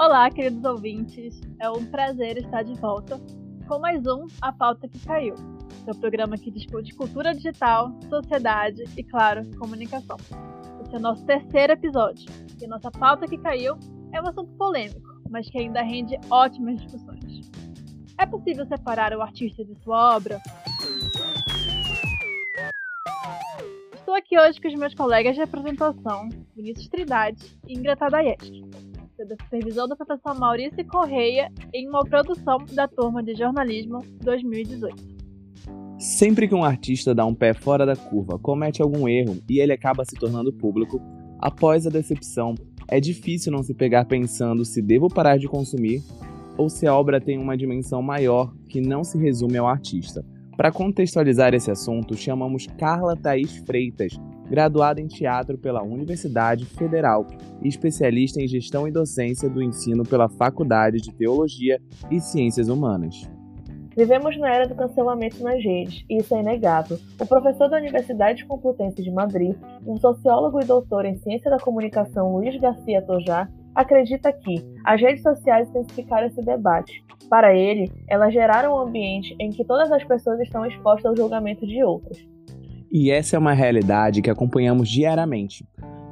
Olá, queridos ouvintes. É um prazer estar de volta com mais um A Pauta que Caiu, seu programa que discute cultura digital, sociedade e, claro, comunicação. Esse é o nosso terceiro episódio e nossa pauta que caiu é um assunto polêmico, mas que ainda rende ótimas discussões. É possível separar o artista de sua obra? Estou aqui hoje com os meus colegas de apresentação, Vinícius Trindade e Ingrid Tadayeski da supervisão do professor Maurício Correia em uma produção da turma de jornalismo 2018. Sempre que um artista dá um pé fora da curva, comete algum erro e ele acaba se tornando público, após a decepção, é difícil não se pegar pensando se devo parar de consumir ou se a obra tem uma dimensão maior que não se resume ao artista. Para contextualizar esse assunto, chamamos Carla Thaís Freitas, graduada em teatro pela Universidade Federal e especialista em gestão e docência do ensino pela Faculdade de Teologia e Ciências Humanas. Vivemos na era do cancelamento nas redes, e isso é inegável. O professor da Universidade Complutense de Madrid, um sociólogo e doutor em ciência da comunicação Luiz Garcia Tojar, acredita que as redes sociais intensificaram esse debate. Para ele, elas geraram um ambiente em que todas as pessoas estão expostas ao julgamento de outras. E essa é uma realidade que acompanhamos diariamente.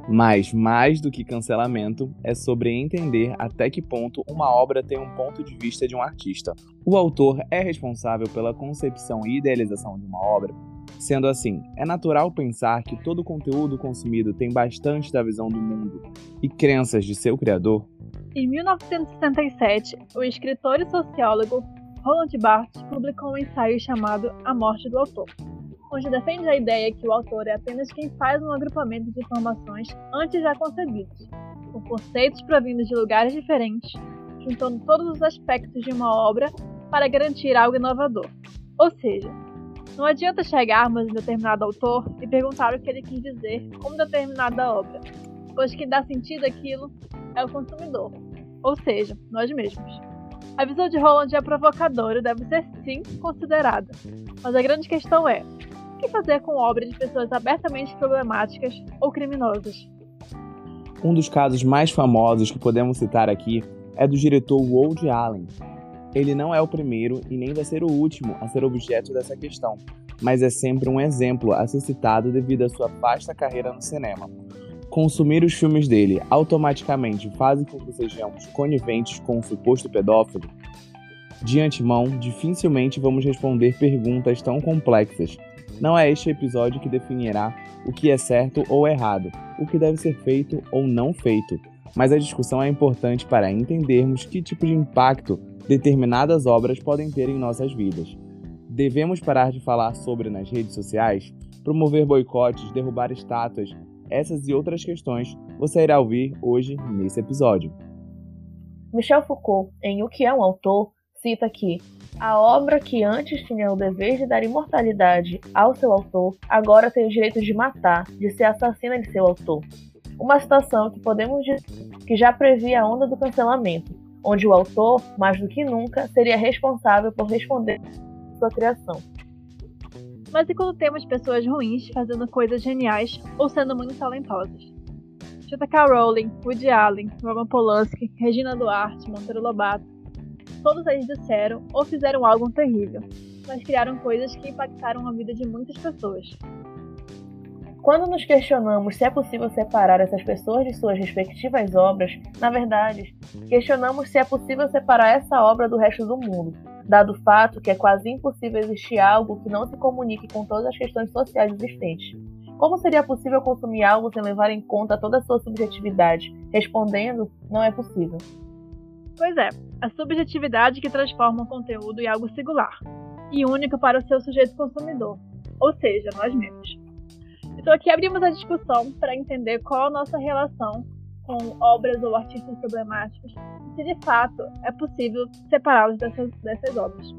Mas, mais do que cancelamento, é sobre entender até que ponto uma obra tem um ponto de vista de um artista. O autor é responsável pela concepção e idealização de uma obra. Sendo assim, é natural pensar que todo conteúdo consumido tem bastante da visão do mundo e crenças de seu criador. Em 1977, o escritor e sociólogo Roland Barthes publicou um ensaio chamado A Morte do Autor onde defende a ideia que o autor é apenas quem faz um agrupamento de informações antes já concebidos, com conceitos provindos de lugares diferentes, juntando todos os aspectos de uma obra para garantir algo inovador. Ou seja, não adianta chegarmos em determinado autor e perguntar o que ele quis dizer com determinada obra, pois quem dá sentido àquilo é o consumidor, ou seja, nós mesmos. A visão de Roland é provocadora e deve ser sim considerada, mas a grande questão é: que fazer com obras de pessoas abertamente problemáticas ou criminosas. Um dos casos mais famosos que podemos citar aqui é do diretor Woody Allen. Ele não é o primeiro e nem vai ser o último a ser objeto dessa questão, mas é sempre um exemplo a ser citado devido à sua vasta carreira no cinema. Consumir os filmes dele automaticamente faz com que sejamos coniventes com o suposto pedófilo? De antemão, dificilmente vamos responder perguntas tão complexas, não é este episódio que definirá o que é certo ou errado, o que deve ser feito ou não feito, mas a discussão é importante para entendermos que tipo de impacto determinadas obras podem ter em nossas vidas. Devemos parar de falar sobre nas redes sociais, promover boicotes, derrubar estátuas, essas e outras questões você irá ouvir hoje nesse episódio. Michel Foucault, em O que é um autor, cita que a obra que antes tinha o dever de dar imortalidade ao seu autor, agora tem o direito de matar, de ser assassina de seu autor. Uma situação que podemos dizer que já previa a onda do cancelamento, onde o autor, mais do que nunca, seria responsável por responder sua criação. Mas e quando temos pessoas ruins fazendo coisas geniais ou sendo muito talentosas? J.K. Rowling, Woody Allen, Roman Polanski, Regina Duarte, Monteiro Lobato, todos eles disseram ou fizeram algo terrível, mas criaram coisas que impactaram a vida de muitas pessoas. Quando nos questionamos se é possível separar essas pessoas de suas respectivas obras, na verdade, questionamos se é possível separar essa obra do resto do mundo, dado o fato que é quase impossível existir algo que não se comunique com todas as questões sociais existentes. Como seria possível consumir algo sem levar em conta toda a sua subjetividade? Respondendo, não é possível. Pois é, a subjetividade que transforma o conteúdo em algo singular e único para o seu sujeito consumidor, ou seja, nós mesmos. Então aqui abrimos a discussão para entender qual a nossa relação com obras ou artistas problemáticos e se de fato é possível separá-los dessas, dessas obras.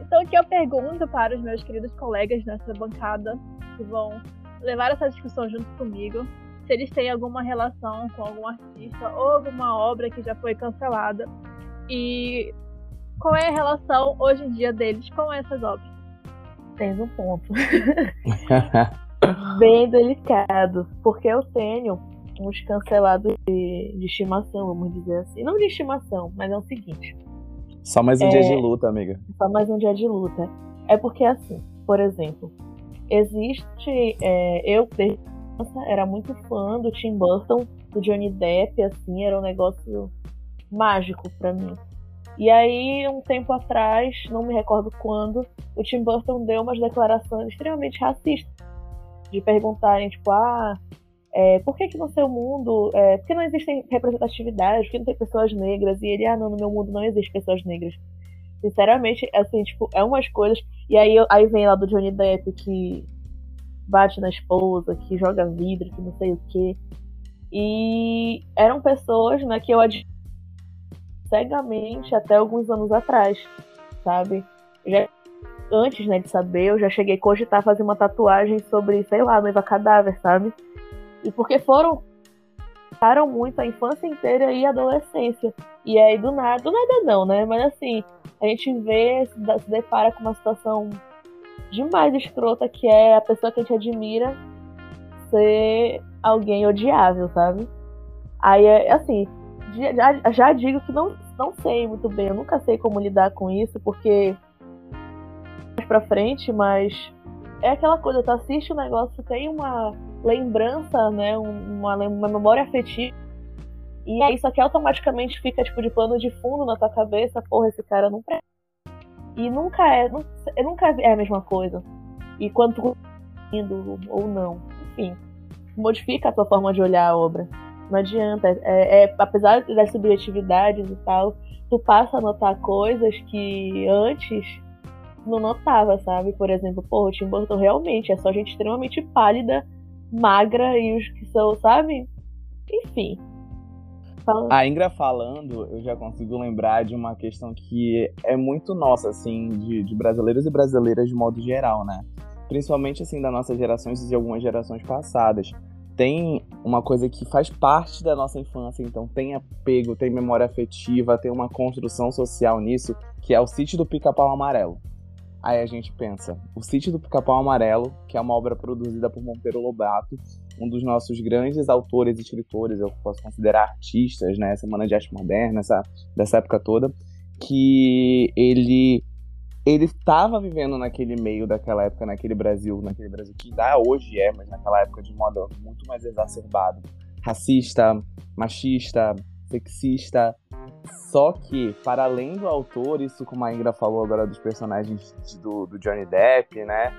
Então aqui eu pergunto para os meus queridos colegas nessa bancada que vão levar essa discussão junto comigo se eles têm alguma relação com algum artista ou alguma obra que já foi cancelada e qual é a relação hoje em dia deles com essas obras. Tens um ponto. Bem delicado, porque eu tenho uns cancelados de, de estimação, vamos dizer assim. Não de estimação, mas é o seguinte. Só mais um é, dia de luta, amiga. Só mais um dia de luta. É porque, assim, por exemplo, existe. É, eu, desde criança, era muito fã do Tim Burton, do Johnny Depp, assim, era um negócio mágico para mim. E aí, um tempo atrás, não me recordo quando, o Tim Burton deu umas declarações extremamente racistas. De perguntarem, tipo, ah, é, por que, que no seu mundo. É, por que não existem representatividade? Por que não tem pessoas negras? E ele, ah, não, no meu mundo não existem pessoas negras. Sinceramente, assim, tipo, é umas coisas. E aí, aí vem lá do Johnny Depp que bate na esposa, que joga vidro, que não sei o quê. E eram pessoas né, que eu admiro cegamente até alguns anos atrás, sabe? Já, antes né, de saber, eu já cheguei a cogitar fazer uma tatuagem sobre, sei lá, noiva cadáver, sabe? E porque foram param muito a infância inteira e a adolescência. E aí do nada, do nada não, né? Mas assim, a gente vê, se depara com uma situação demais escrota que é a pessoa que a gente admira ser alguém odiável, sabe? Aí é assim, já, já digo que não, não sei muito bem, eu nunca sei como lidar com isso, porque mais pra frente, mas é aquela coisa, tu assiste o negócio, tem uma lembrança, né? Uma, uma memória afetiva. E aí isso aqui automaticamente fica tipo de plano de fundo na tua cabeça, porra, esse cara não presta. E nunca é, nunca é a mesma coisa. E quando tu indo ou não, enfim, modifica a tua forma de olhar a obra. Não adianta. É, é, apesar das subjetividades e tal, tu passa a notar coisas que antes não notava, sabe? Por exemplo, pô, o Tim Burton realmente é só gente extremamente pálida, magra e os que são, sabe? Enfim. A Ingra falando, eu já consigo lembrar de uma questão que é muito nossa, assim, de, de brasileiros e brasileiras de modo geral, né? Principalmente, assim, das nossas gerações e de algumas gerações passadas tem uma coisa que faz parte da nossa infância, então tem apego, tem memória afetiva, tem uma construção social nisso, que é o Sítio do Pica-Pau Amarelo. Aí a gente pensa, o Sítio do Pica-Pau Amarelo, que é uma obra produzida por Monteiro Lobato, um dos nossos grandes autores e escritores, eu posso considerar artistas, né, Semana de Arte Moderna, essa, dessa época toda, que ele ele estava vivendo naquele meio daquela época, naquele Brasil, naquele Brasil que ainda hoje é, mas naquela época de modo muito mais exacerbado, racista, machista, sexista. Só que, para além do autor, isso como a Ingra falou agora dos personagens do, do Johnny Depp, né,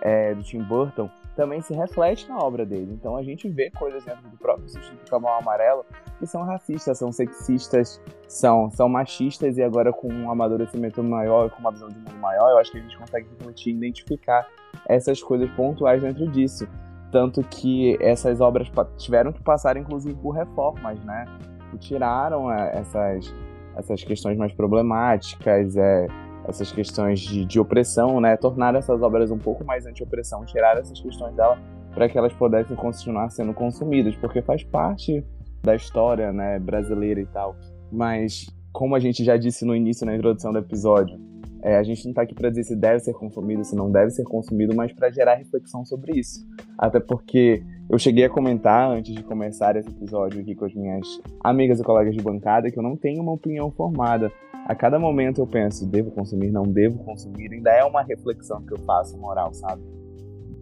é, do Tim Burton, também se reflete na obra dele. Então a gente vê coisas dentro do próprio Sítio do Camão Amarelo que são racistas, são sexistas, são, são machistas e agora com um amadurecimento maior, com uma visão de mundo maior, eu acho que a gente consegue refletir e identificar essas coisas pontuais dentro disso. Tanto que essas obras tiveram que passar, inclusive, por reformas, né? Tiraram é, essas, essas questões mais problemáticas, é, essas questões de, de opressão, né? Tornar essas obras um pouco mais anti-opressão, tirar essas questões dela para que elas pudessem continuar sendo consumidas, porque faz parte da história, né, brasileira e tal. Mas como a gente já disse no início na introdução do episódio, é, a gente não está aqui para dizer se deve ser consumido, se não deve ser consumido, mas para gerar reflexão sobre isso. Até porque eu cheguei a comentar antes de começar esse episódio aqui com as minhas amigas e colegas de bancada que eu não tenho uma opinião formada a cada momento eu penso, devo consumir, não devo consumir, ainda é uma reflexão que eu faço moral, sabe?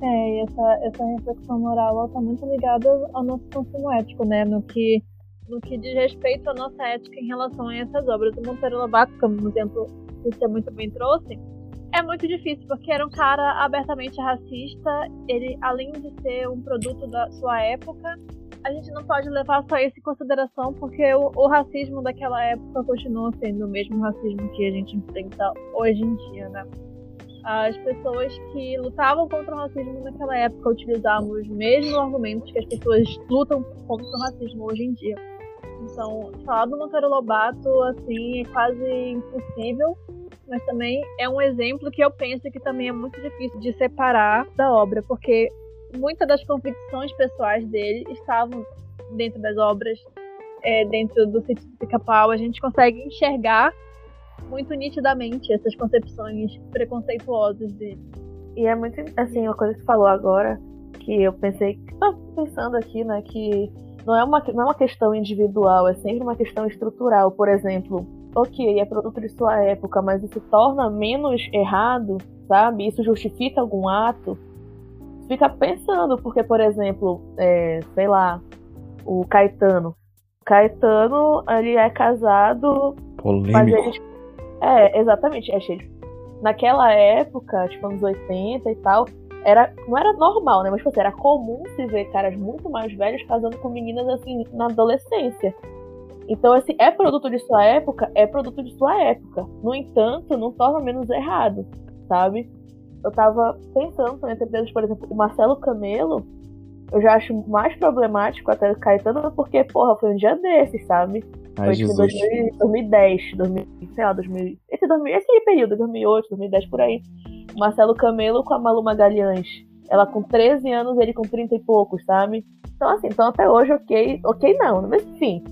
É, e essa, essa reflexão moral está muito ligada ao nosso consumo ético, né? No que, no que diz respeito à nossa ética em relação a essas obras. O Monteiro Lobato, como exemplo que você muito bem trouxe, é muito difícil, porque era um cara abertamente racista. Ele, além de ser um produto da sua época, a gente não pode levar só isso em consideração, porque o, o, racismo daquela época continua sendo o mesmo racismo que a gente enfrenta hoje em dia, né? As pessoas que lutavam contra o racismo naquela época utilizavam os mesmos argumentos que as pessoas lutam contra o racismo hoje em dia. Então, falar do Monteiro Lobato, assim, é quase impossível, mas também é um exemplo que eu penso que também é muito difícil de separar da obra, porque muitas das convicções pessoais dele estavam dentro das obras, é, dentro do sítio do pica-pau. A gente consegue enxergar muito nitidamente essas concepções preconceituosas dele. E é muito, assim, uma coisa que você falou agora, que eu pensei, tô pensando aqui, né, que não é, uma, não é uma questão individual, é sempre uma questão estrutural. Por exemplo, ok, é produto de sua época, mas isso torna menos errado, sabe? Isso justifica algum ato. Fica pensando, porque, por exemplo, é, sei lá, o Caetano. Caetano, ele é casado. Polêmico. Mas ele, é, exatamente. É cheio. Naquela época, tipo, anos 80 e tal, era, não era normal, né? Mas tipo, assim, era comum se ver caras muito mais velhos casando com meninas assim na adolescência. Então, assim, é produto de sua época, é produto de sua época. No entanto, não torna menos errado, sabe? Eu tava pensando também, por exemplo, o Marcelo Camelo, eu já acho mais problemático até o Caetano, porque, porra, foi um dia desses, sabe? Ai, foi tipo 2010, 2000, sei lá, 2000, esse, 2000, esse período, 2008, 2010, por aí. Marcelo Camelo com a Malu Magalhães. Ela com 13 anos, ele com 30 e poucos, sabe? Então, assim, então até hoje, ok, ok não, mas enfim.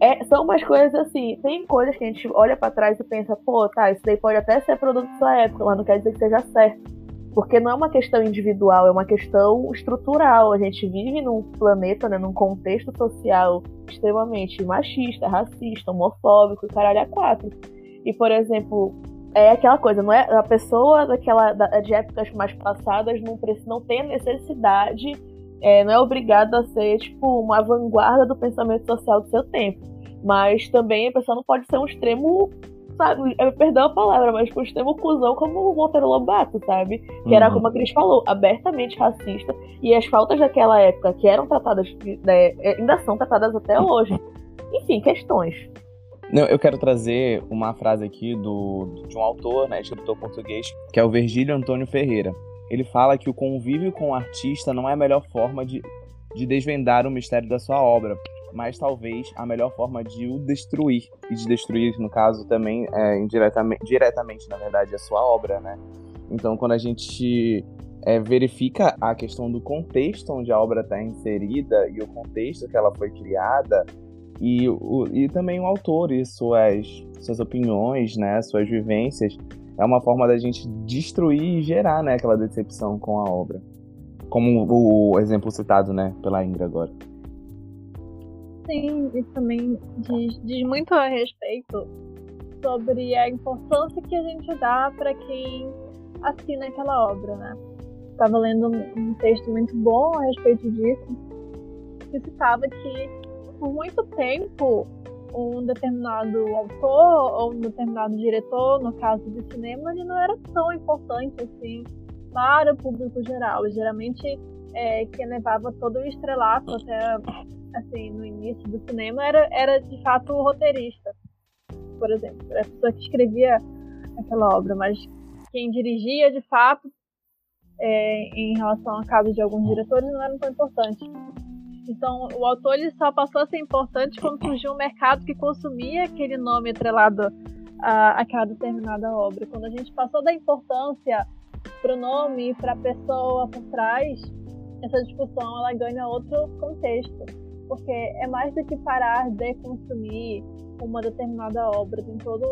É, são umas coisas assim, tem coisas que a gente olha para trás e pensa, pô, tá, isso daí pode até ser produto da sua época, mas não quer dizer que seja certo. Porque não é uma questão individual, é uma questão estrutural. A gente vive num planeta, né, num contexto social extremamente machista, racista, homofóbico e caralho a quatro. E, por exemplo, é aquela coisa, não é a pessoa daquela de épocas mais passadas não não tem a necessidade, é, não é obrigada a ser tipo uma vanguarda do pensamento social do seu tempo, mas também a pessoa não pode ser um extremo sabe, perdão a palavra, mas um extremo cuzão como o Monteiro Lobato, sabe? Que uhum. era, como a Cris falou, abertamente racista. E as faltas daquela época, que eram tratadas, né, ainda são tratadas até hoje. Enfim, questões. Não, eu quero trazer uma frase aqui do, de um autor, né, escritor português, que é o Virgílio Antônio Ferreira. Ele fala que o convívio com o artista não é a melhor forma de, de desvendar o mistério da sua obra, mas talvez a melhor forma de o destruir. E de destruir, no caso, também é, indiretamente, diretamente, na verdade, a sua obra, né? Então, quando a gente é, verifica a questão do contexto onde a obra está inserida e o contexto que ela foi criada, e, o, e também o autor e suas, suas opiniões, né, suas vivências, é uma forma da gente destruir e gerar né, aquela decepção com a obra. Como o exemplo citado né, pela Ingra agora. Sim, isso também diz, diz muito a respeito sobre a importância que a gente dá para quem assina aquela obra, né? Estava lendo um texto muito bom a respeito disso, que citava que por muito tempo um determinado autor ou um determinado diretor, no caso de cinema, ele não era tão importante assim para o público geral. Geralmente, é, quem levava todo o estrelato até assim no início do cinema era, era de fato o roteirista, por exemplo, a pessoa que escrevia aquela obra, mas quem dirigia de fato é, em relação a casos de alguns diretores não era tão importante. Então, o autor ele só passou a ser importante quando surgiu um mercado que consumia aquele nome atrelado a aquela determinada obra. Quando a gente passou da importância para o nome para a pessoa por trás, essa discussão ela ganha outro contexto, porque é mais do que parar de consumir uma determinada obra, tem toda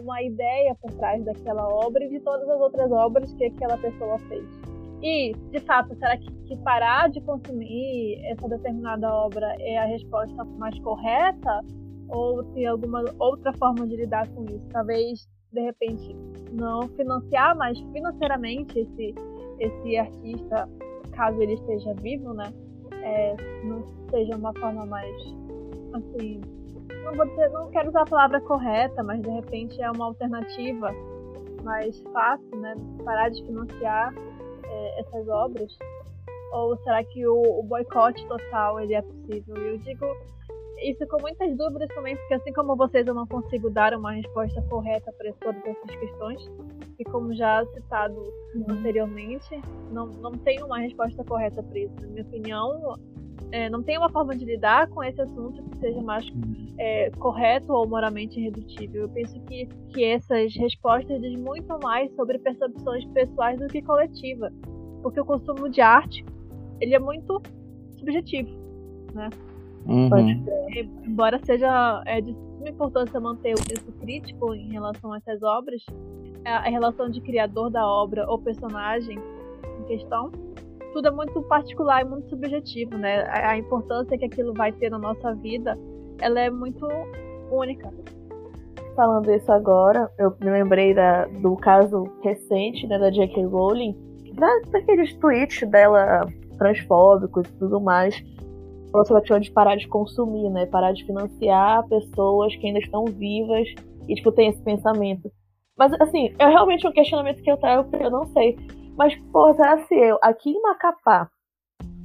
uma ideia por trás daquela obra e de todas as outras obras que aquela pessoa fez. E, de fato, será que, que, parar de consumir essa determinada obra é a resposta mais correta? Ou tem alguma outra forma de lidar com isso? Talvez, de repente, não financiar mais financeiramente esse, esse artista, caso ele esteja vivo, né? É, não seja uma forma mais, assim, não vou dizer, não quero usar a palavra correta, mas de repente é uma alternativa mais fácil, né? Parar de financiar essas obras? Ou será que o, o boicote total ele é possível? E eu digo isso com muitas dúvidas também, porque assim como vocês eu não consigo dar uma resposta correta para todas essas questões, e como já citado uhum. anteriormente, não, não tenho uma resposta correta para isso. Na minha opinião, é, não tem uma forma de lidar com esse assunto que seja mais é, correto ou moralmente irredutível. Eu penso que, que essas respostas dizem muito mais sobre percepções pessoais do que coletiva, porque o consumo de arte ele é muito subjetivo, né? Uhum. embora seja é, de suma importância manter o senso crítico em relação a essas obras, a relação de criador da obra ou personagem em questão tudo é muito particular e muito subjetivo, né? A, a importância que aquilo vai ter na nossa vida, ela é muito única. Falando isso agora, eu me lembrei da, do caso recente né, da J.K. Rowling, da, daqueles tweets dela transfóbicos e tudo mais. Ela só tinha de parar de consumir, né? Parar de financiar pessoas que ainda estão vivas e, tipo, tem esse pensamento. Mas, assim, é realmente um questionamento que eu trago porque eu não sei. Mas, pô, será se eu, aqui em Macapá,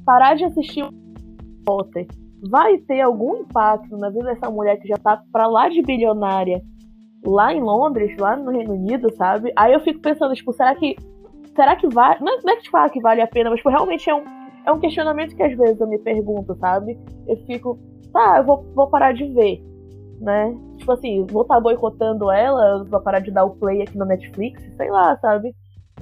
parar de assistir Potter vai ter algum impacto na vida dessa mulher que já tá pra lá de bilionária lá em Londres, lá no Reino Unido, sabe? Aí eu fico pensando, tipo, será que. Será que vale. Não é que tipo, ah, que vale a pena, mas tipo, realmente é um, é um questionamento que às vezes eu me pergunto, sabe? Eu fico, tá, eu vou, vou parar de ver, né? Tipo assim, vou estar tá boicotando ela, vou parar de dar o play aqui no Netflix, sei lá, sabe?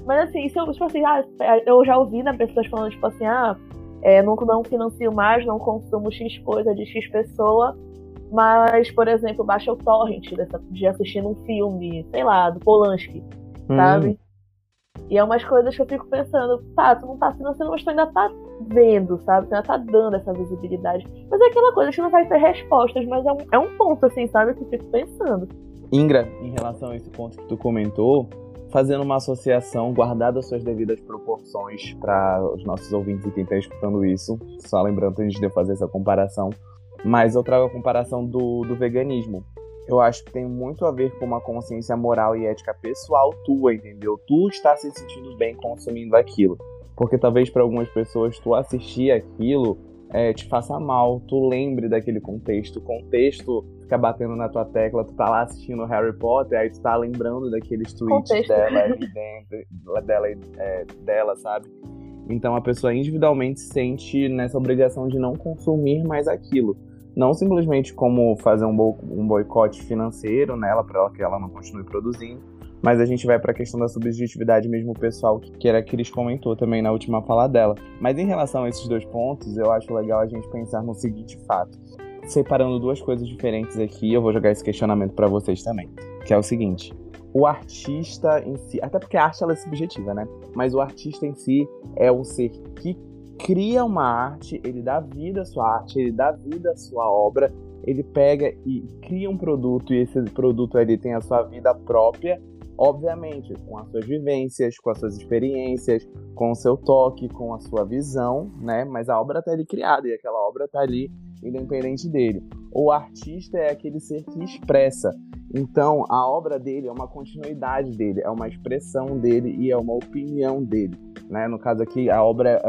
Mas assim, se eu, tipo assim, ah, eu já ouvi né, pessoas falando, tipo assim, ah, é, não, não financio mais, não consumo X coisa de X pessoa, mas, por exemplo, baixa o torrent dessa, de assistir um filme, sei lá, do Polanski, hum. sabe? E é umas coisas que eu fico pensando, tá, tu não tá financiando, mas tu ainda tá vendo, sabe? Tu ainda tá dando essa visibilidade. Mas é aquela coisa, gente não vai ter respostas, mas é um, é um ponto, assim, sabe, que eu fico pensando. Ingra, em relação a esse ponto que tu comentou, fazendo uma associação, guardada suas devidas proporções para os nossos ouvintes e quem escutando isso, só lembrando a gente fazer essa comparação, mas eu trago a comparação do, do veganismo. Eu acho que tem muito a ver com uma consciência moral e ética pessoal tua, entendeu? Tu está se sentindo bem consumindo aquilo. Porque talvez para algumas pessoas tu assistir aquilo é, te faça mal, tu lembre daquele contexto. O contexto fica batendo na tua tecla, tu tá lá assistindo Harry Potter, aí tu tá lembrando daqueles tweets contexto. dela, dentro, dela, é, dela, sabe? Então a pessoa individualmente sente nessa obrigação de não consumir mais aquilo. Não simplesmente como fazer um, bo um boicote financeiro nela para que ela não continue produzindo, mas a gente vai para a questão da subjetividade mesmo pessoal, que era a Cris comentou também na última fala dela. Mas em relação a esses dois pontos, eu acho legal a gente pensar no seguinte fato. Separando duas coisas diferentes aqui, eu vou jogar esse questionamento para vocês também, que é o seguinte: o artista em si, até porque a arte ela é subjetiva, né? Mas o artista em si é o ser que cria uma arte, ele dá vida à sua arte, ele dá vida à sua obra, ele pega e cria um produto e esse produto ele tem a sua vida própria, obviamente com as suas vivências, com as suas experiências, com o seu toque, com a sua visão, né? Mas a obra está ali criada e aquela obra está ali independente dele. O artista é aquele ser que expressa. Então, a obra dele é uma continuidade dele, é uma expressão dele e é uma opinião dele. Né? No caso aqui, a obra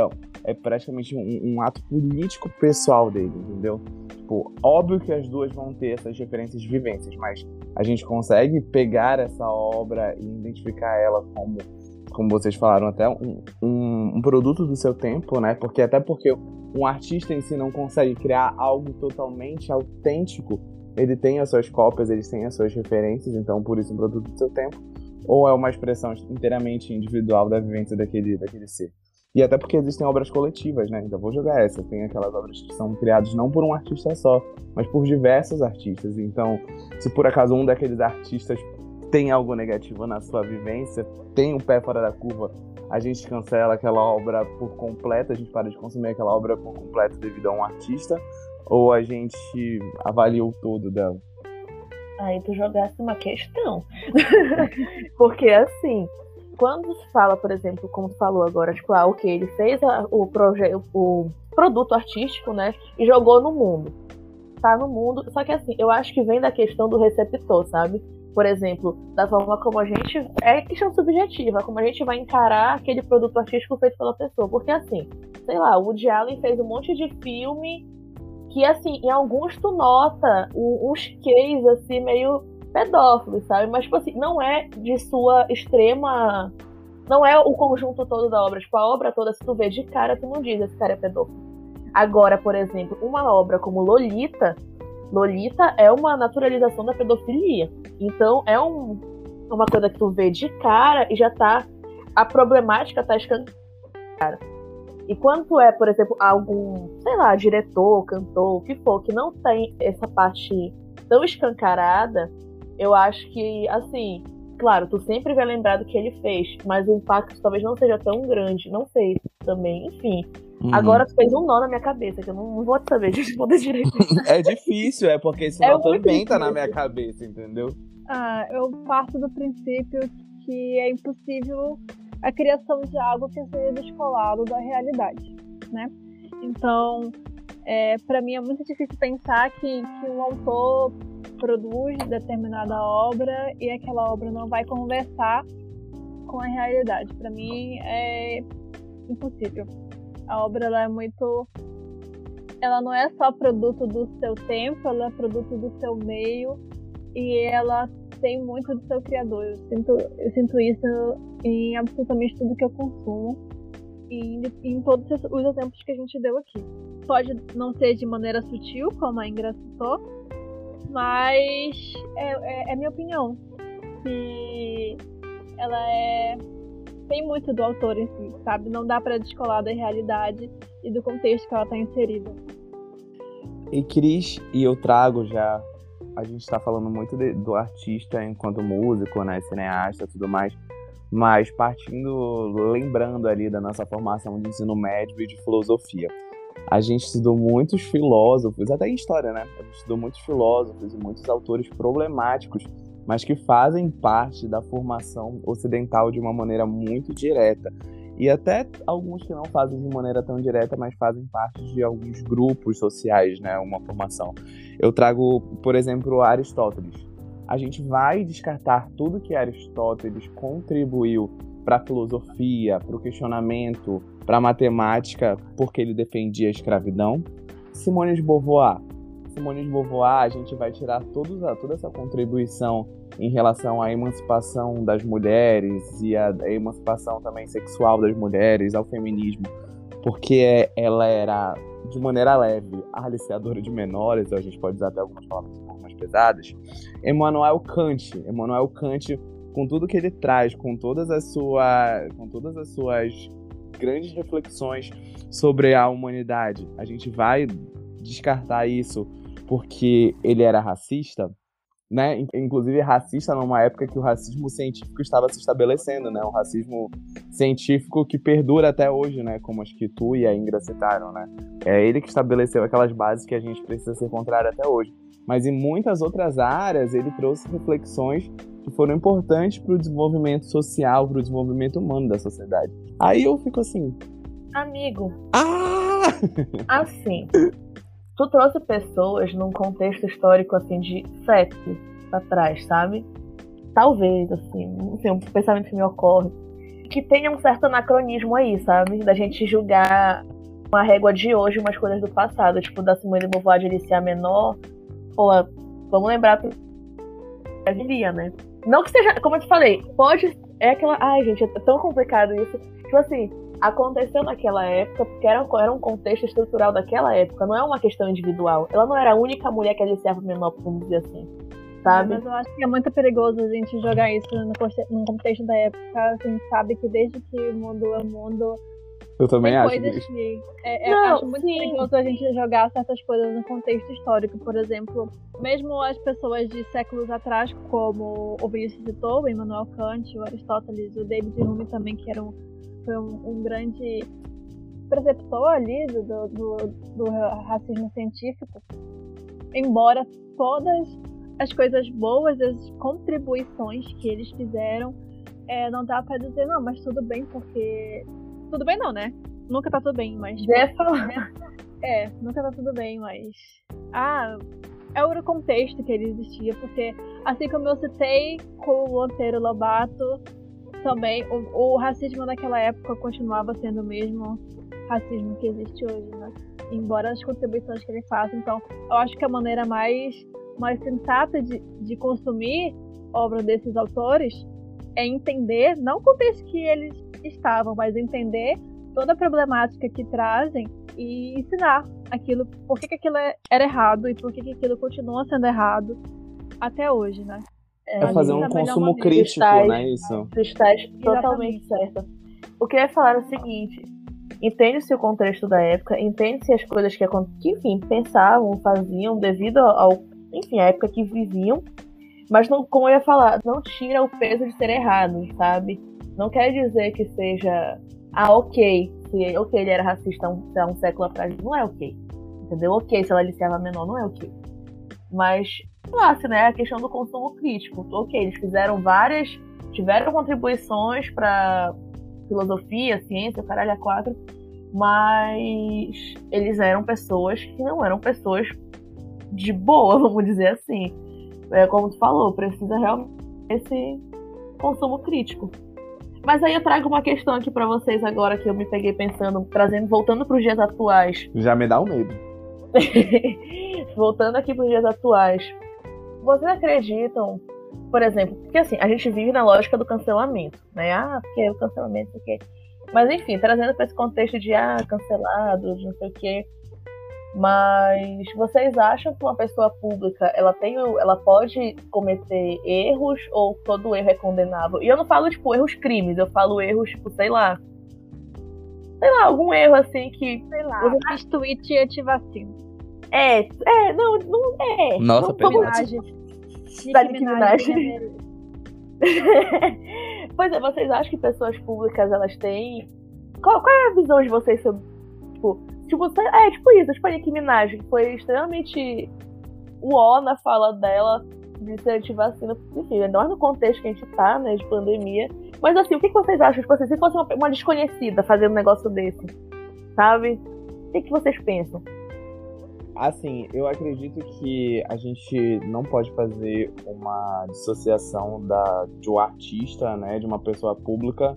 é, praticamente um, um, ato político pessoal dele, entendeu? Tipo, óbvio que as duas vão ter essas referências de vivências, mas a gente consegue pegar essa obra e identificar ela como como vocês falaram, até um, um, um, produto do seu tempo, né? Porque até porque um artista em si não consegue criar algo totalmente autêntico, ele tem as suas cópias, ele tem as suas referências, então por isso um produto do seu tempo, ou é uma expressão inteiramente individual da vivência daquele, daquele ser. E até porque existem obras coletivas, né? Então vou jogar essa. Tem aquelas obras que são criadas não por um artista só, mas por diversos artistas. Então, se por acaso um daqueles artistas tem algo negativo na sua vivência, tem um pé fora da curva, a gente cancela aquela obra por completo, a gente para de consumir aquela obra por completo devido a um artista, ou a gente avalia o todo dela? Aí tu jogasse uma questão. Porque assim, quando se fala, por exemplo, como tu falou agora, tipo, ah, ok, ele fez a, o, projeto, o produto artístico, né, e jogou no mundo. Tá no mundo, só que assim, eu acho que vem da questão do receptor, sabe? por exemplo, da forma como a gente. É questão subjetiva, como a gente vai encarar aquele produto artístico feito pela pessoa. Porque, assim, sei lá, o Woody Allen fez um monte de filme que, assim, em alguns tu nota uns queis, assim, meio pedófilos, sabe? Mas, tipo assim, não é de sua extrema. Não é o conjunto todo da obra. Tipo, a obra toda, se tu vê de cara, tu não diz esse cara é pedófilo. Agora, por exemplo, uma obra como Lolita, Lolita é uma naturalização da pedofilia. Então é um, uma coisa que tu vê de cara e já tá. A problemática tá escancarada. E quando é, por exemplo, algum, sei lá, diretor, cantor, o que for, que não tem essa parte tão escancarada, eu acho que, assim, claro, tu sempre vai lembrar do que ele fez, mas o impacto talvez não seja tão grande, não sei. também, enfim. Uhum. Agora fez um nó na minha cabeça, que eu não, não vou saber de responder direito. é difícil, é porque esse é nó também difícil. tá na minha cabeça, entendeu? Ah, eu parto do princípio que é impossível a criação de algo que seja descolado da realidade, né? Então, é, para mim é muito difícil pensar que, que um autor produz determinada obra e aquela obra não vai conversar com a realidade. Para mim é impossível. A obra ela é muito ela não é só produto do seu tempo, ela é produto do seu meio e ela tem muito do seu criador. Eu sinto, eu sinto isso em absolutamente tudo que eu consumo e em todos os exemplos que a gente deu aqui. Pode não ser de maneira sutil, como a Ingra citou, mas é, é, é minha opinião. Que ela é tem muito do autor em si, sabe? Não dá para descolar da realidade e do contexto que ela está inserida. E Cris, e eu trago já, a gente está falando muito de, do artista enquanto músico, né, cineasta e tudo mais, mas partindo, lembrando ali da nossa formação de ensino médio e de filosofia. A gente estudou muitos filósofos, até em história, né? A gente estudou muitos filósofos e muitos autores problemáticos mas que fazem parte da formação ocidental de uma maneira muito direta. E até alguns que não fazem de maneira tão direta, mas fazem parte de alguns grupos sociais, né? Uma formação. Eu trago, por exemplo, Aristóteles. A gente vai descartar tudo que Aristóteles contribuiu para a filosofia, para o questionamento, para a matemática, porque ele defendia a escravidão. Simone de Beauvoir, Simone de Beauvoir, a gente vai tirar todos, toda essa contribuição em relação à emancipação das mulheres e à emancipação também sexual das mulheres, ao feminismo, porque ela era, de maneira leve, aliciadora de menores, a gente pode usar até algumas palavras um pouco mais pesadas. Emmanuel Kant, Emmanuel Kant, com tudo que ele traz, com todas as, sua, com todas as suas grandes reflexões sobre a humanidade, a gente vai descartar isso porque ele era racista, né? Inclusive racista numa época que o racismo científico estava se estabelecendo, né? Um racismo científico que perdura até hoje, né? Como acho que tu e a Ingra citaram, né? É ele que estabeleceu aquelas bases que a gente precisa ser contrário até hoje. Mas em muitas outras áreas ele trouxe reflexões que foram importantes para o desenvolvimento social, para o desenvolvimento humano da sociedade. Aí eu fico assim, amigo. Ah! Assim, tu trouxe pessoas num contexto histórico assim de séculos atrás, sabe? Talvez, assim, sei, um pensamento que me ocorre, que tenha um certo anacronismo aí, sabe? Da gente julgar uma régua de hoje umas coisas do passado, tipo da Simone de Beauvoir de Alicia Menor, ou a, vamos lembrar diria, né? Não que seja, como eu te falei, pode é aquela, ai gente, é tão complicado isso. Tipo assim, aconteceu naquela época, porque era, era um contexto estrutural daquela época, não é uma questão individual. Ela não era a única mulher que aliciava menor, vamos dizer assim. Sabe? Mas eu acho que é muito perigoso a gente jogar isso no contexto da época. A gente sabe que desde que o mundo é mundo. Eu também tem acho. Coisas que, é, é, não, acho muito sim. perigoso a gente jogar certas coisas no contexto histórico. Por exemplo, mesmo as pessoas de séculos atrás, como o Vinícius citou, o Immanuel Kant, o Aristóteles, o David Hume também, que eram foi um, um grande preceptor ali do, do, do, racismo científico, embora todas as coisas boas, as contribuições que eles fizeram, é, não dá para dizer, não, mas tudo bem, porque. Tudo bem não, né? Nunca tá tudo bem, mas. É, nunca tá tudo bem, mas. Ah, é o contexto que ele existia, porque assim como eu citei com o Monteiro Lobato, também o, o, racismo naquela época continuava sendo o mesmo racismo que existe hoje, né? Embora as contribuições que ele faça. Então, eu acho que a maneira mais, mais sensata de, de consumir obra desses autores é entender, não o contexto que eles estavam, mas entender toda a problemática que trazem e ensinar aquilo, por que, que aquilo é, era errado e por que, que aquilo continua sendo errado até hoje, né? É, é fazer um consumo crítico, né? Isso. Tu estás totalmente certa. O que eu ia falar é o seguinte: entende-se o contexto da época, entende-se as coisas que, que, enfim, pensavam, faziam devido ao, enfim, a época que viviam, mas não, como eu ia falar, não tira o peso de ser errado, sabe? Não quer dizer que seja ah, ok, se ok, ele era racista um, há um século atrás, não é ok. Entendeu? Ok, se ela aliciava menor, não é ok. Mas, classe, né? A questão do consumo crítico. Ok, eles fizeram várias, tiveram contribuições para filosofia, ciência, caralho, a quatro, mas eles eram pessoas que não eram pessoas de boa, vamos dizer assim. É, como tu falou, precisa realmente esse consumo crítico. Mas aí eu trago uma questão aqui para vocês agora que eu me peguei pensando, trazendo, voltando para os dias atuais. Já me dá um medo. voltando aqui para os dias atuais. Vocês acreditam, por exemplo, porque assim, a gente vive na lógica do cancelamento, né? Ah, porque é o cancelamento, porque mas enfim, trazendo para esse contexto de ah, cancelado, de não sei o quê. Mas vocês acham que uma pessoa pública ela tem, ela pode cometer erros ou todo erro é condenável? E eu não falo tipo erros crimes, eu falo erros tipo sei lá, sei lá algum erro assim que sei lá, fiz tweet anti-vacina. É, é, não, não é. Nossa, não, penalidade. Minaj. pois é, vocês acham que pessoas públicas elas têm. Qual, qual é a visão de vocês sobre. Tipo, é tipo isso, tipo a Nicki Minaj, que foi extremamente uó na fala dela de ser anti-vacina, enfim, nós no contexto que a gente tá, né, de pandemia. Mas assim, o que, vocês acham? Tipo assim, se fosse uma, uma desconhecida fazendo um negócio desse, sabe? O que, que vocês pensam? Assim, eu acredito que a gente não pode fazer uma dissociação da, um artista, né, de uma pessoa pública,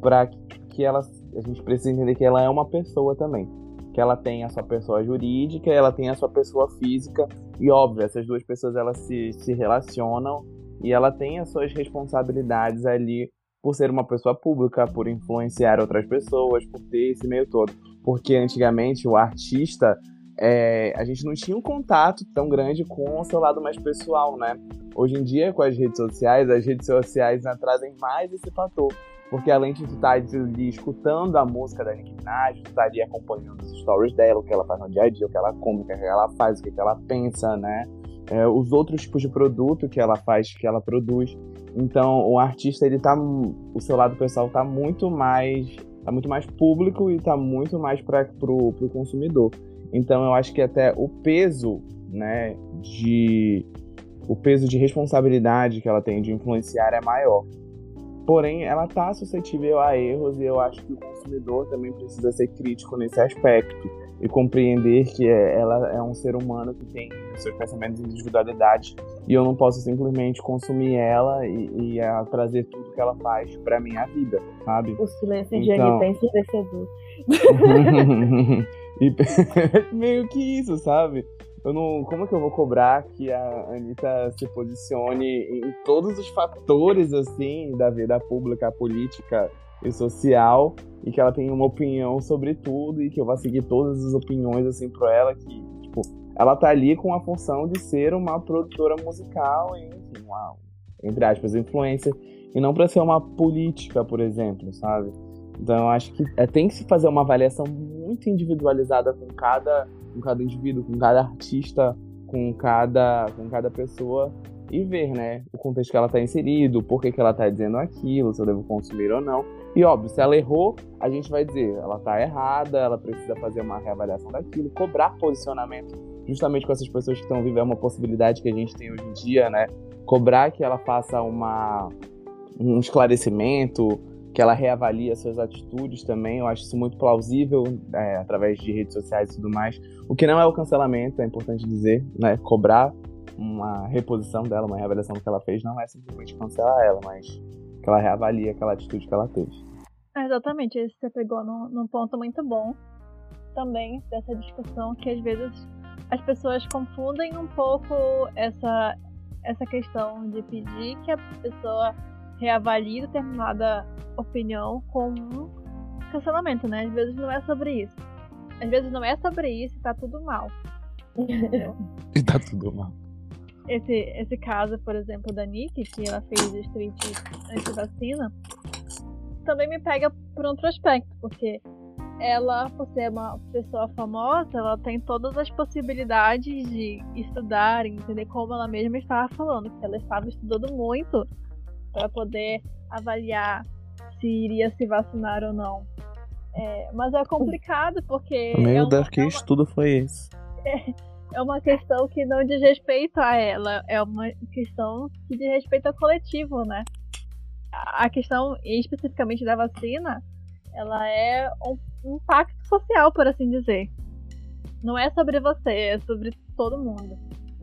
para que ela, a gente precisa entender que ela é uma pessoa também. Que ela tem a sua pessoa jurídica, ela tem a sua pessoa física, e óbvio, essas duas pessoas elas se, se relacionam e ela tem as suas responsabilidades ali por ser uma pessoa pública, por influenciar outras pessoas, por ter esse meio todo. Porque antigamente o artista é, a gente não tinha um contato tão grande com o seu lado mais pessoal, né? Hoje em dia, com as redes sociais, as redes sociais né, trazem mais esse fator. Porque além de tu estar ali escutando a música da Nicki Minaj, tu estaria tá acompanhando os stories dela, o que ela faz no dia a dia, o que ela come, o que ela faz, o que ela pensa, né? É, os outros tipos de produto que ela faz, que ela produz. Então, o artista, ele tá. O seu lado pessoal tá muito mais. tá muito mais público e tá muito mais para pro, pro consumidor. Então eu acho que até o peso, né, de o peso de responsabilidade que ela tem de influenciar é maior. Porém, ela está suscetível a erros e eu acho que o consumidor também precisa ser crítico nesse aspecto e compreender que é, ela é um ser humano que tem seus pensamentos de individualidade e eu não posso simplesmente consumir ela e, e a, trazer tudo que ela faz para minha vida, sabe? O silêncio de então... Anitta é ensurdecedor. E meio que isso, sabe? Eu não, como é que eu vou cobrar que a Anitta se posicione em todos os fatores, assim, da vida pública, política e social, e que ela tenha uma opinião sobre tudo, e que eu vá seguir todas as opiniões, assim, pra ela, que, tipo, ela tá ali com a função de ser uma produtora musical, enfim, uma, entre aspas, influência, e não para ser uma política, por exemplo, sabe? Então eu acho que é, tem que se fazer uma avaliação muito individualizada com cada, com cada indivíduo, com cada artista, com cada, com cada pessoa e ver, né, o contexto que ela está inserido, por que, que ela está dizendo aquilo, se eu devo consumir ou não. E óbvio, se ela errou, a gente vai dizer, ela está errada, ela precisa fazer uma reavaliação daquilo, cobrar posicionamento, justamente com essas pessoas que estão vivendo uma possibilidade que a gente tem hoje em dia, né, cobrar que ela faça uma um esclarecimento, que ela reavalia suas atitudes também. Eu acho isso muito plausível é, através de redes sociais e tudo mais. O que não é o cancelamento, é importante dizer, né? Cobrar uma reposição dela, uma reavaliação que ela fez, não é simplesmente cancelar ela, mas que ela reavalie aquela atitude que ela teve. exatamente, você pegou num, num ponto muito bom também dessa discussão que às vezes as pessoas confundem um pouco essa, essa questão de pedir que a pessoa reavalie determinada opinião com um cancelamento, né? Às vezes não é sobre isso. Às vezes não é sobre isso e tá tudo mal. e tá tudo mal. Esse, esse caso, por exemplo, da Nick, que ela fez o street anti-vacina, também me pega por outro aspecto, porque ela, por ser uma pessoa famosa, ela tem todas as possibilidades de estudar, entender como ela mesma estava falando, que ela estava estudando muito para poder avaliar se iria se vacinar ou não. É, mas é complicado porque. Meu é Deus, uma, que é uma- estudo foi esse? é uma questão que não diz respeito a ela, é uma questão que diz respeito ao coletivo, né? A questão, especificamente da vacina, ela é um, um pacto social, por assim dizer. Não é sobre você, é sobre todo mundo.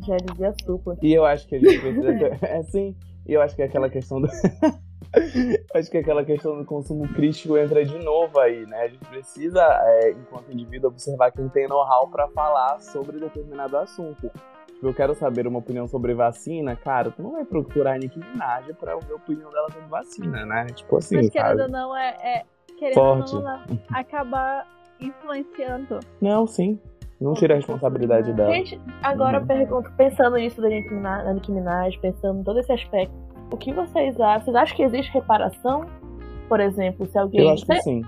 Já dizia supla. E eu acho que a gente precisa. ter- é sim. E eu acho que aquela questão do. acho que aquela questão do consumo crítico entra de novo aí, né? A gente precisa, é, enquanto indivíduo, observar quem tem know-how pra falar sobre determinado assunto. Tipo, eu quero saber uma opinião sobre vacina, cara, tu não vai procurar a Nicki Minaj pra ouvir a opinião dela sobre vacina, né? Tipo assim, Mas querendo sabe? ou não, é, é querendo Forte. ou não, ela acaba influenciando. Não, sim. Não tira a responsabilidade dela. Gente, agora Uhum. pergunto, pensando nisso da Nicki Minaj, da Nicki Minaj, pensando em todo esse aspecto, o que vocês acham? Vocês acham que existe reparação? Por exemplo, se alguém. Eu acho que sim.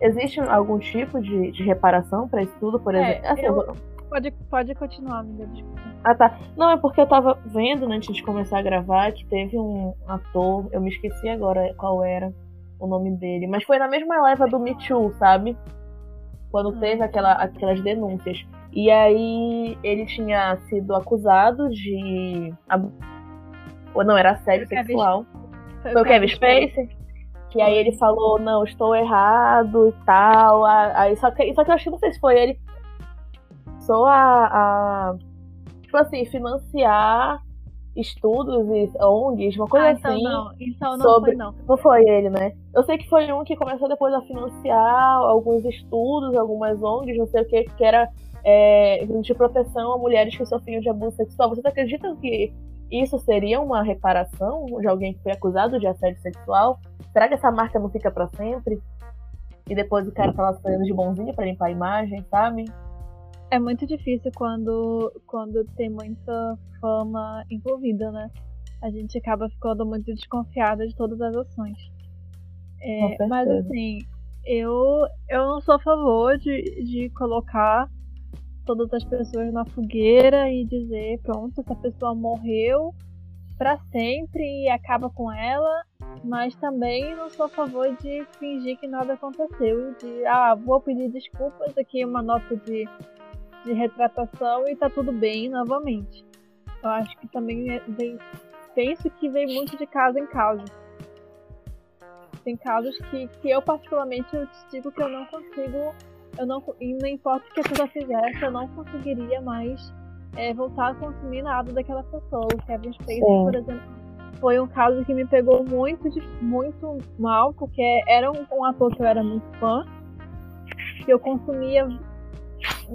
Existe algum tipo de, de reparação pra isso tudo, por É, exemplo? Assim, eu- eu- Pode, pode continuar, amiga, desculpa. Ah, tá. Não, é porque eu tava vendo né, antes de começar a gravar que teve um ator, eu me esqueci agora qual era o nome dele, mas foi na mesma leva do Me Too, sabe? Quando Hum. teve aquela, aquelas denúncias. E aí ele tinha sido acusado de. Ou não, era assédio Foi sexual. Foi o Kevin Spacey? Que aí ele falou, não, estou errado e tal. Aí, só, que, só que eu acho que não sei se foi ele. Só a, a. Tipo assim, financiar estudos e ONGs, uma coisa Ah, então assim. não, então não sobre- foi não. Não foi ele, né? Eu sei que foi um que começou depois a financiar alguns estudos, algumas ONGs, não sei o que, que era é, de proteção a mulheres que sofriam de abuso sexual. Vocês acreditam que isso seria uma reparação de alguém que foi acusado de assédio sexual? Será que essa marca não fica pra sempre? E depois o cara tá lá fazendo de bonzinho pra limpar a imagem, sabe? É muito difícil quando, quando tem muita fama envolvida, né? A gente acaba ficando muito desconfiada de todas as ações. É, mas assim, eu, eu não sou a favor de, de colocar todas as pessoas na fogueira e dizer, pronto, essa pessoa morreu pra sempre e acaba com ela, mas também não sou a favor de fingir que nada aconteceu, de ah, vou pedir desculpas, aqui uma nota de, de retratação e tá tudo bem novamente. Eu acho que também é- vem, penso que vem muito de caso em caso. Tem casos que, que eu particularmente eu te digo que eu não consigo, eu não, e não importa o que a pessoa fizesse, eu não conseguiria mais é, voltar a consumir nada daquela pessoa. O Kevin Spacey, por exemplo, foi um caso que me pegou muito, de- muito mal, porque era um, um ator que eu era muito fã, que eu consumia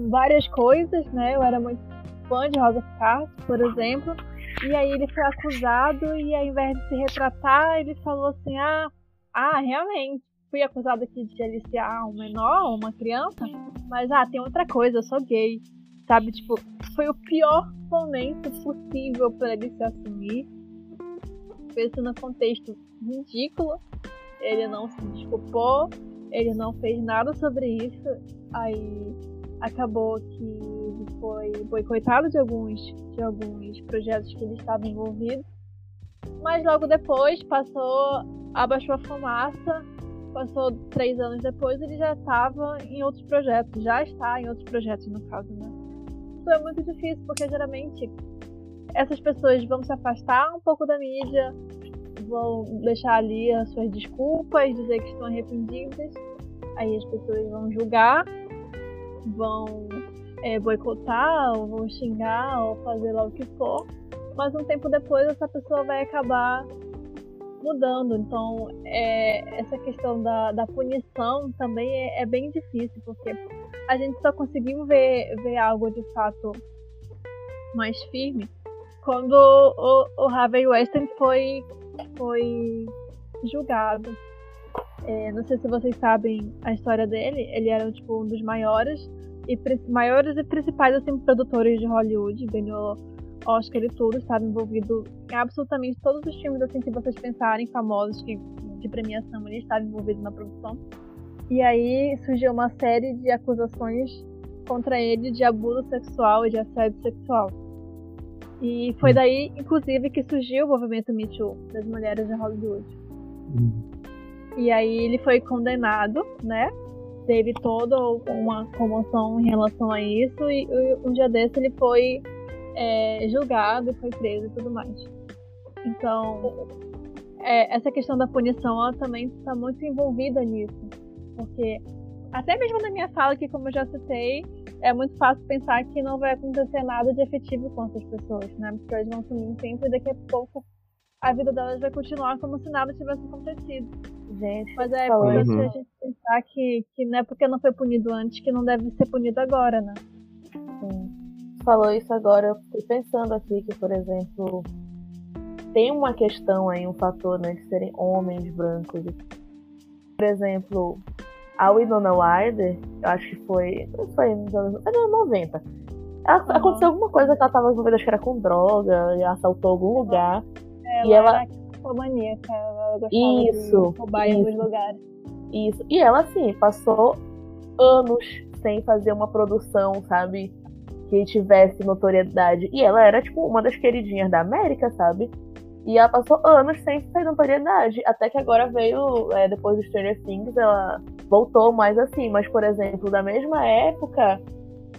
várias coisas, né? Eu era muito fã de Rosa Parks, por exemplo, e aí ele foi acusado e ao invés de se retratar, ele falou assim, ah, ah, realmente, fui acusado aqui de aliciar um menor, uma criança, mas ah, tem outra coisa, eu sou gay. Sabe, tipo, foi o pior momento possível para ele se assumir. Isso no contexto ridículo. Ele não se desculpou, ele não fez nada sobre isso. Aí acabou que foi boicotado de alguns, de alguns projetos que ele estava envolvido. Mas logo depois passou, abaixou a fumaça, passou três anos depois ele já estava em outros projetos, já está em outros projetos no caso, né? Isso é muito difícil porque geralmente essas pessoas vão se afastar um pouco da mídia, vão deixar ali as suas desculpas, dizer que estão arrependidas, aí as pessoas vão julgar, vão é, boicotar, ou vão xingar, ou fazer lá o que for, mas um tempo depois essa pessoa vai acabar mudando. Então, é, essa questão da, da punição também é, é bem difícil, porque a gente só conseguiu ver, ver algo de fato mais firme quando o, o Harvey Weinstein foi, foi julgado. É, não sei se vocês sabem a história dele. Ele era tipo um dos maiores e maiores e principais assim produtores de Hollywood. Ganhou Oscar e tudo. Estava envolvido em absolutamente todos os filmes assim que vocês pensarem famosos que, de premiação. Ele estava envolvido na produção. E aí surgiu uma série de acusações contra ele de abuso sexual e de assédio sexual. E foi daí, inclusive, que surgiu o movimento Me Too das mulheres de Hollywood. E aí ele foi condenado, né? teve toda uma comoção em relação a isso e um dia desse ele foi é, julgado, foi preso e tudo mais. Então, é, essa questão da punição ela também está muito envolvida nisso, porque até mesmo na minha fala, que como eu já citei, é muito fácil pensar que não vai acontecer nada de efetivo com essas pessoas, né? Porque elas vão sumir um tempo e daqui a pouco a vida delas vai continuar como se nada tivesse acontecido. Gente, mas é importante uhum. a gente pensar que, que não é porque não foi punido antes que não deve ser punido agora, né? Sim. Falou isso agora, eu fiquei pensando aqui que, por exemplo, tem uma questão aí, um fator, né, de serem homens brancos. Por exemplo, a Winona Ryder, eu acho que foi. Não foi nos anos, foi nos 90. Ela, uhum. Aconteceu alguma coisa que ela estava envolvida, acho que era com droga, e assaltou algum lugar. Ela e ela. Era maníaca, ela gostava isso, de roubar em alguns lugares. Isso. E ela, assim, passou anos sem fazer uma produção, sabe? Que tivesse notoriedade. E ela era, tipo, uma das queridinhas da América, sabe? E ela passou anos sem ter notoriedade. Até que agora veio, é, depois do Stranger Things, ela voltou mais assim. Mas, por exemplo, da mesma época,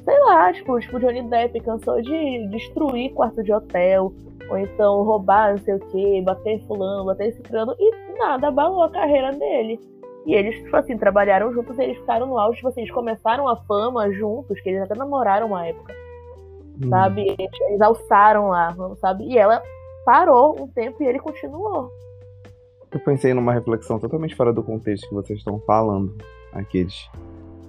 sei lá, tipo, tipo Johnny Depp cansou de destruir quarto de hotel, ou então roubar não sei o que, bater fulano, bater esse cano, e nada abalou a carreira dele. E eles, tipo assim, trabalharam juntos e eles ficaram no auge, tipo assim, eles começaram a fama juntos, que eles até namoraram uma época. Hum. Sabe? Eles alçaram lá, sabe? E ela parou um tempo e ele continuou. Eu pensei numa reflexão totalmente fora do contexto que vocês estão falando, aqueles.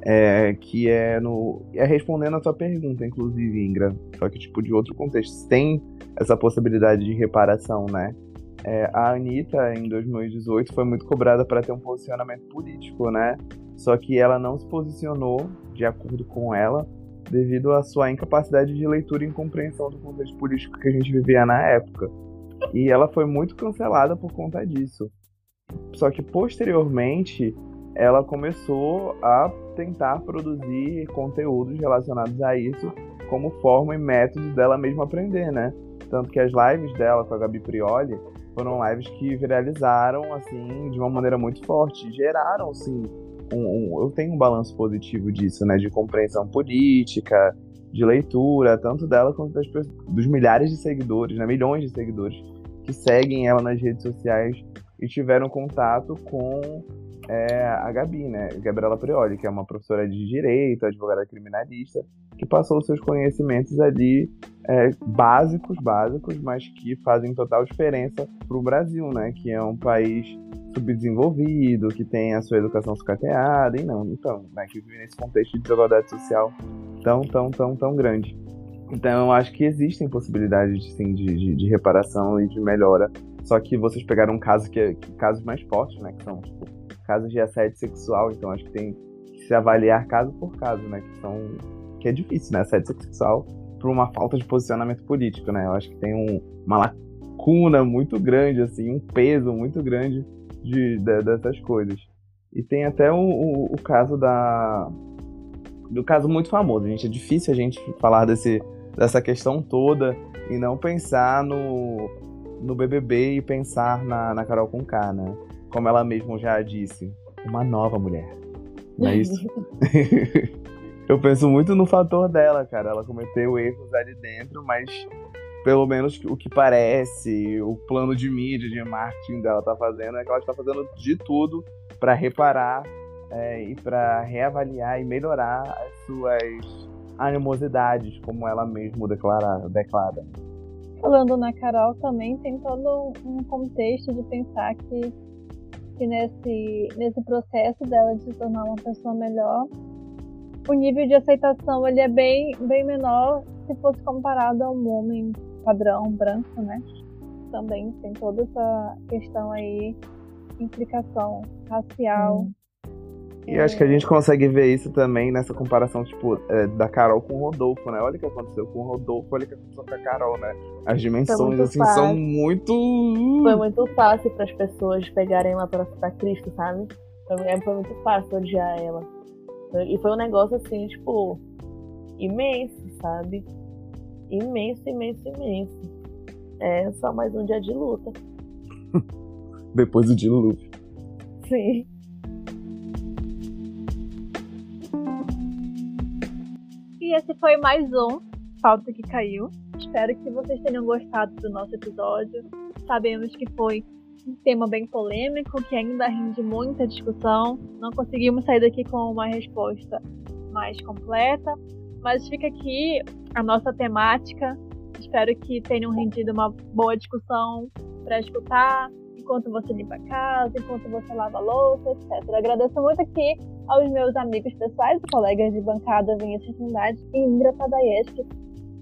É, que é no. É respondendo a tua pergunta, inclusive, Ingra. Só que, tipo, de outro contexto. Tem essa possibilidade de reparação, né? É, a Anitta, em 2018, foi muito cobrada para ter um posicionamento político, né? Só que ela não se posicionou de acordo com ela, devido à sua incapacidade de leitura e compreensão do contexto político que a gente vivia na época. E ela foi muito cancelada por conta disso. Só que posteriormente ela começou a tentar produzir conteúdos relacionados a isso como forma e método dela mesma aprender, né? Tanto que as lives dela com a Gabi Prioli foram lives que viralizaram assim de uma maneira muito forte, geraram sim um, um, eu tenho um balanço positivo disso, né, de compreensão política, de leitura, tanto dela quanto das, dos milhares de seguidores, né, milhões de seguidores que seguem ela nas redes sociais e tiveram contato com é, a Gabi, né, Gabriela Prioli, que é uma professora de direito, advogada criminalista, que passou seus conhecimentos ali é, básicos, básicos, mas que fazem total diferença para o Brasil, né, que é um país subdesenvolvido, que tem a sua educação sucateada, e não, então, né, que vive nesse contexto de desigualdade social tão, tão, tão, tão grande. Então, eu acho que existem possibilidades, sim, de, de, de reparação e de melhora. Só que vocês pegaram um caso que, é, casos mais fortes, né, que são, tipo, casos de assédio sexual, então acho que tem que se avaliar caso por caso, né, que são, que é difícil, né, assédio sexual por uma falta de posicionamento político, né, eu acho que tem um, uma lacuna muito grande, assim, um peso muito grande de, de, dessas coisas. E tem até o, o, o, caso da. Do caso muito famoso, gente. É difícil a gente falar desse, dessa questão toda e não pensar no, no BBB e pensar na, na Carol Conká, né? Como ela mesma já disse, uma nova mulher. Não é isso? Eu penso muito no fator dela, cara. Ela cometeu erros ali dentro, mas pelo menos o que parece, o plano de mídia, de marketing dela tá fazendo, é que ela está fazendo de tudo para reparar é, e para reavaliar e melhorar as suas animosidades, como ela mesma declara. declara. Falando na Carol também tem todo um contexto de pensar que, que nesse, nesse processo dela de se tornar uma pessoa melhor, o nível de aceitação ele é bem, bem menor se fosse comparado a um homem padrão branco, né? Também tem toda essa questão aí, implicação racial. Hum. E acho que a gente consegue ver isso também nessa comparação, tipo, é, da Carol com o Rodolfo, né? Olha o que aconteceu com o Rodolfo, olha o que aconteceu com a Carol, né? As dimensões, assim, fácil. são muito. Foi muito fácil para as pessoas pegarem lá pra, pra Cristo, sabe? Foi, foi muito fácil odiar ela. E foi um negócio, assim, tipo, imenso, sabe? imenso, imenso, imenso. É só mais um dia de luta. Depois do dilúvio. Sim. E esse foi mais um Pauta que Caiu. Espero que vocês tenham gostado do nosso episódio. Sabemos que foi um tema bem polêmico, que ainda rende muita discussão. Não conseguimos sair daqui com uma resposta mais completa, mas fica aqui a nossa temática. Espero que tenham rendido uma boa discussão para escutar enquanto você limpa a casa, enquanto você lava a louça, etc. agradeço muito aqui aos meus amigos pessoais e colegas de bancada Vinícius Trindade e Indra Tadayeski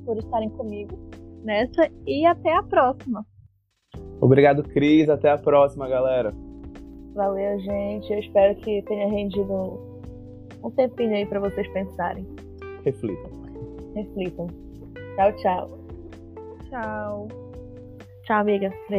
por estarem comigo nessa e até a próxima. Obrigado, Cris. Até a próxima, galera. Valeu, gente. Eu espero que tenha rendido um tempinho aí para vocês pensarem. Reflitam. Reflitam. Tchau, tchau. Tchau. Tchau, amiga. Beijo.